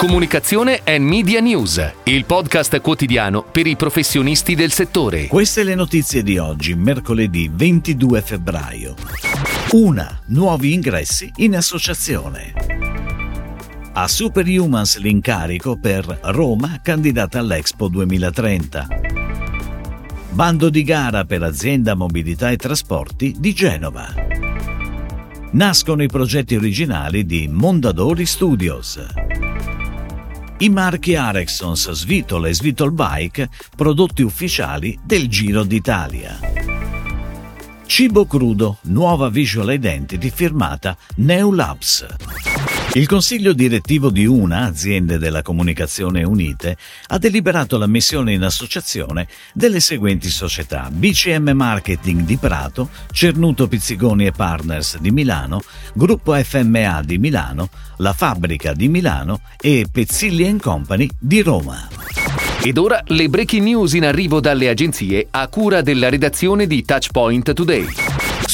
Comunicazione e Media News, il podcast quotidiano per i professionisti del settore. Queste le notizie di oggi, mercoledì 22 febbraio. 1. Nuovi ingressi in associazione. A Superhumans l'incarico per Roma candidata all'Expo 2030. Bando di gara per azienda mobilità e trasporti di Genova. Nascono i progetti originali di Mondadori Studios. I marchi Arexons, Svitol e Svitol Bike, prodotti ufficiali del Giro d'Italia. Cibo crudo, nuova visual identity firmata Neulabs. Il consiglio direttivo di una, aziende della comunicazione unite, ha deliberato la missione in associazione delle seguenti società: BCM Marketing di Prato, Cernuto Pizzigoni e Partners di Milano, Gruppo FMA di Milano, La Fabbrica di Milano e Pezzilli Company di Roma. Ed ora le breaking news in arrivo dalle agenzie a cura della redazione di Touchpoint Today.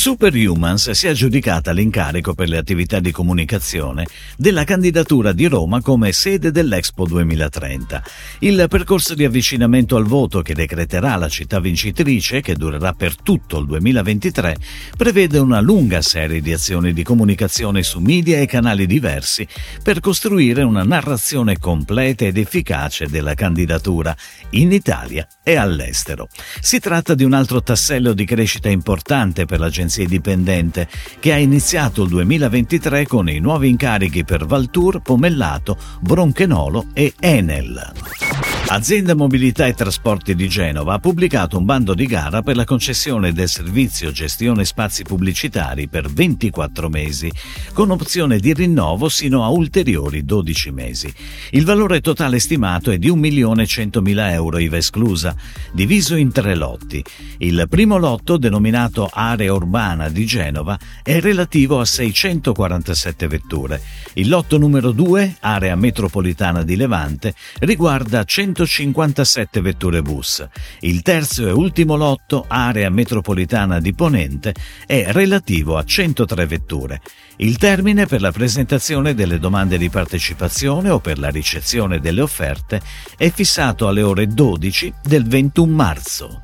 Superhumans si è aggiudicata l'incarico per le attività di comunicazione della candidatura di Roma come sede dell'Expo 2030. Il percorso di avvicinamento al voto che decreterà la città vincitrice, che durerà per tutto il 2023, prevede una lunga serie di azioni di comunicazione su media e canali diversi per costruire una narrazione completa ed efficace della candidatura in Italia e all'estero. Si tratta di un altro tassello di crescita importante per l'agenzia agenzia indipendente che ha iniziato il 2023 con i nuovi incarichi per Valtour, Pomellato, Bronchenolo e Enel. Azienda Mobilità e Trasporti di Genova ha pubblicato un bando di gara per la concessione del servizio gestione spazi pubblicitari per 24 mesi, con opzione di rinnovo sino a ulteriori 12 mesi. Il valore totale stimato è di 1.100.000 euro IVA esclusa, diviso in tre lotti. Il primo lotto, denominato Area Urbana di Genova, è relativo a 647 vetture. Il lotto numero 2, Area Metropolitana di Levante, riguarda 100 157 vetture bus. Il terzo e ultimo lotto, area metropolitana di Ponente, è relativo a 103 vetture. Il termine per la presentazione delle domande di partecipazione o per la ricezione delle offerte è fissato alle ore 12 del 21 marzo.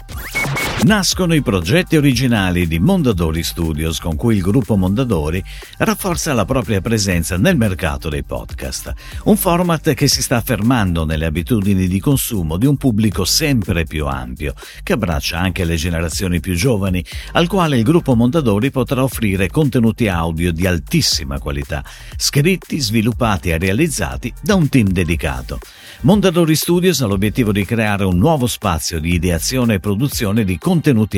Nascono i progetti originali di Mondadori Studios con cui il gruppo Mondadori rafforza la propria presenza nel mercato dei podcast, un format che si sta affermando nelle abitudini di consumo di un pubblico sempre più ampio, che abbraccia anche le generazioni più giovani, al quale il gruppo Mondadori potrà offrire contenuti audio di altissima qualità, scritti, sviluppati e realizzati da un team dedicato. Mondadori Studios ha l'obiettivo di creare un nuovo spazio di ideazione e produzione di contenuti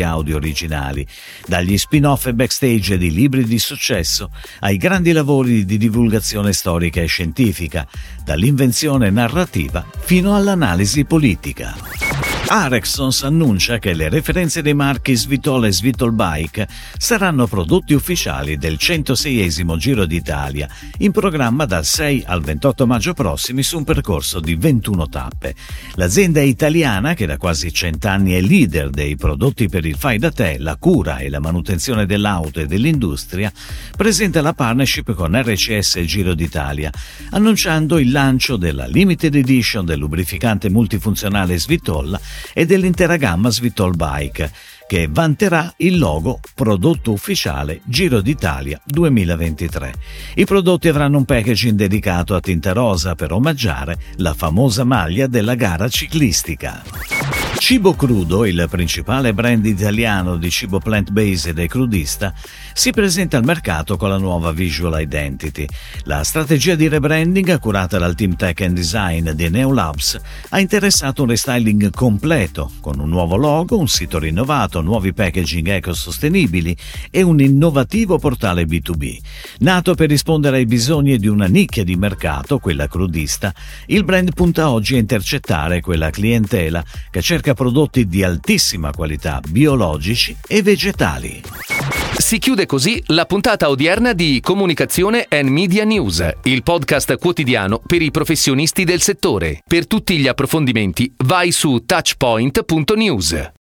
audio originali, dagli spin-off e backstage di libri di successo ai grandi lavori di divulgazione storica e scientifica, dall'invenzione narrativa fino all'analisi politica. Arexons annuncia che le referenze dei marchi Svitol e Svitol Bike saranno prodotti ufficiali del 106esimo Giro d'Italia, in programma dal 6 al 28 maggio prossimi su un percorso di 21 tappe. L'azienda italiana, che da quasi cent'anni è leader dei prodotti per il fai da te, la cura e la manutenzione dell'auto e dell'industria, presenta la partnership con RCS Giro d'Italia, annunciando il lancio della limited edition del lubrificante multifunzionale Svitol e dell'intera gamma Svitol Bike, che vanterà il logo Prodotto ufficiale Giro d'Italia 2023. I prodotti avranno un packaging dedicato a tinta rosa per omaggiare la famosa maglia della gara ciclistica. Cibo Crudo, il principale brand italiano di cibo plant-based e crudista, si presenta al mercato con la nuova visual identity. La strategia di rebranding, curata dal team tech and design di Neolabs, ha interessato un restyling completo, con un nuovo logo, un sito rinnovato, nuovi packaging ecosostenibili e un innovativo portale B2B. Nato per rispondere ai bisogni di una nicchia di mercato, quella crudista, il brand punta oggi a intercettare quella clientela che cerca prodotti di altissima qualità biologici e vegetali. Si chiude così la puntata odierna di Comunicazione and Media News, il podcast quotidiano per i professionisti del settore. Per tutti gli approfondimenti vai su touchpoint.news.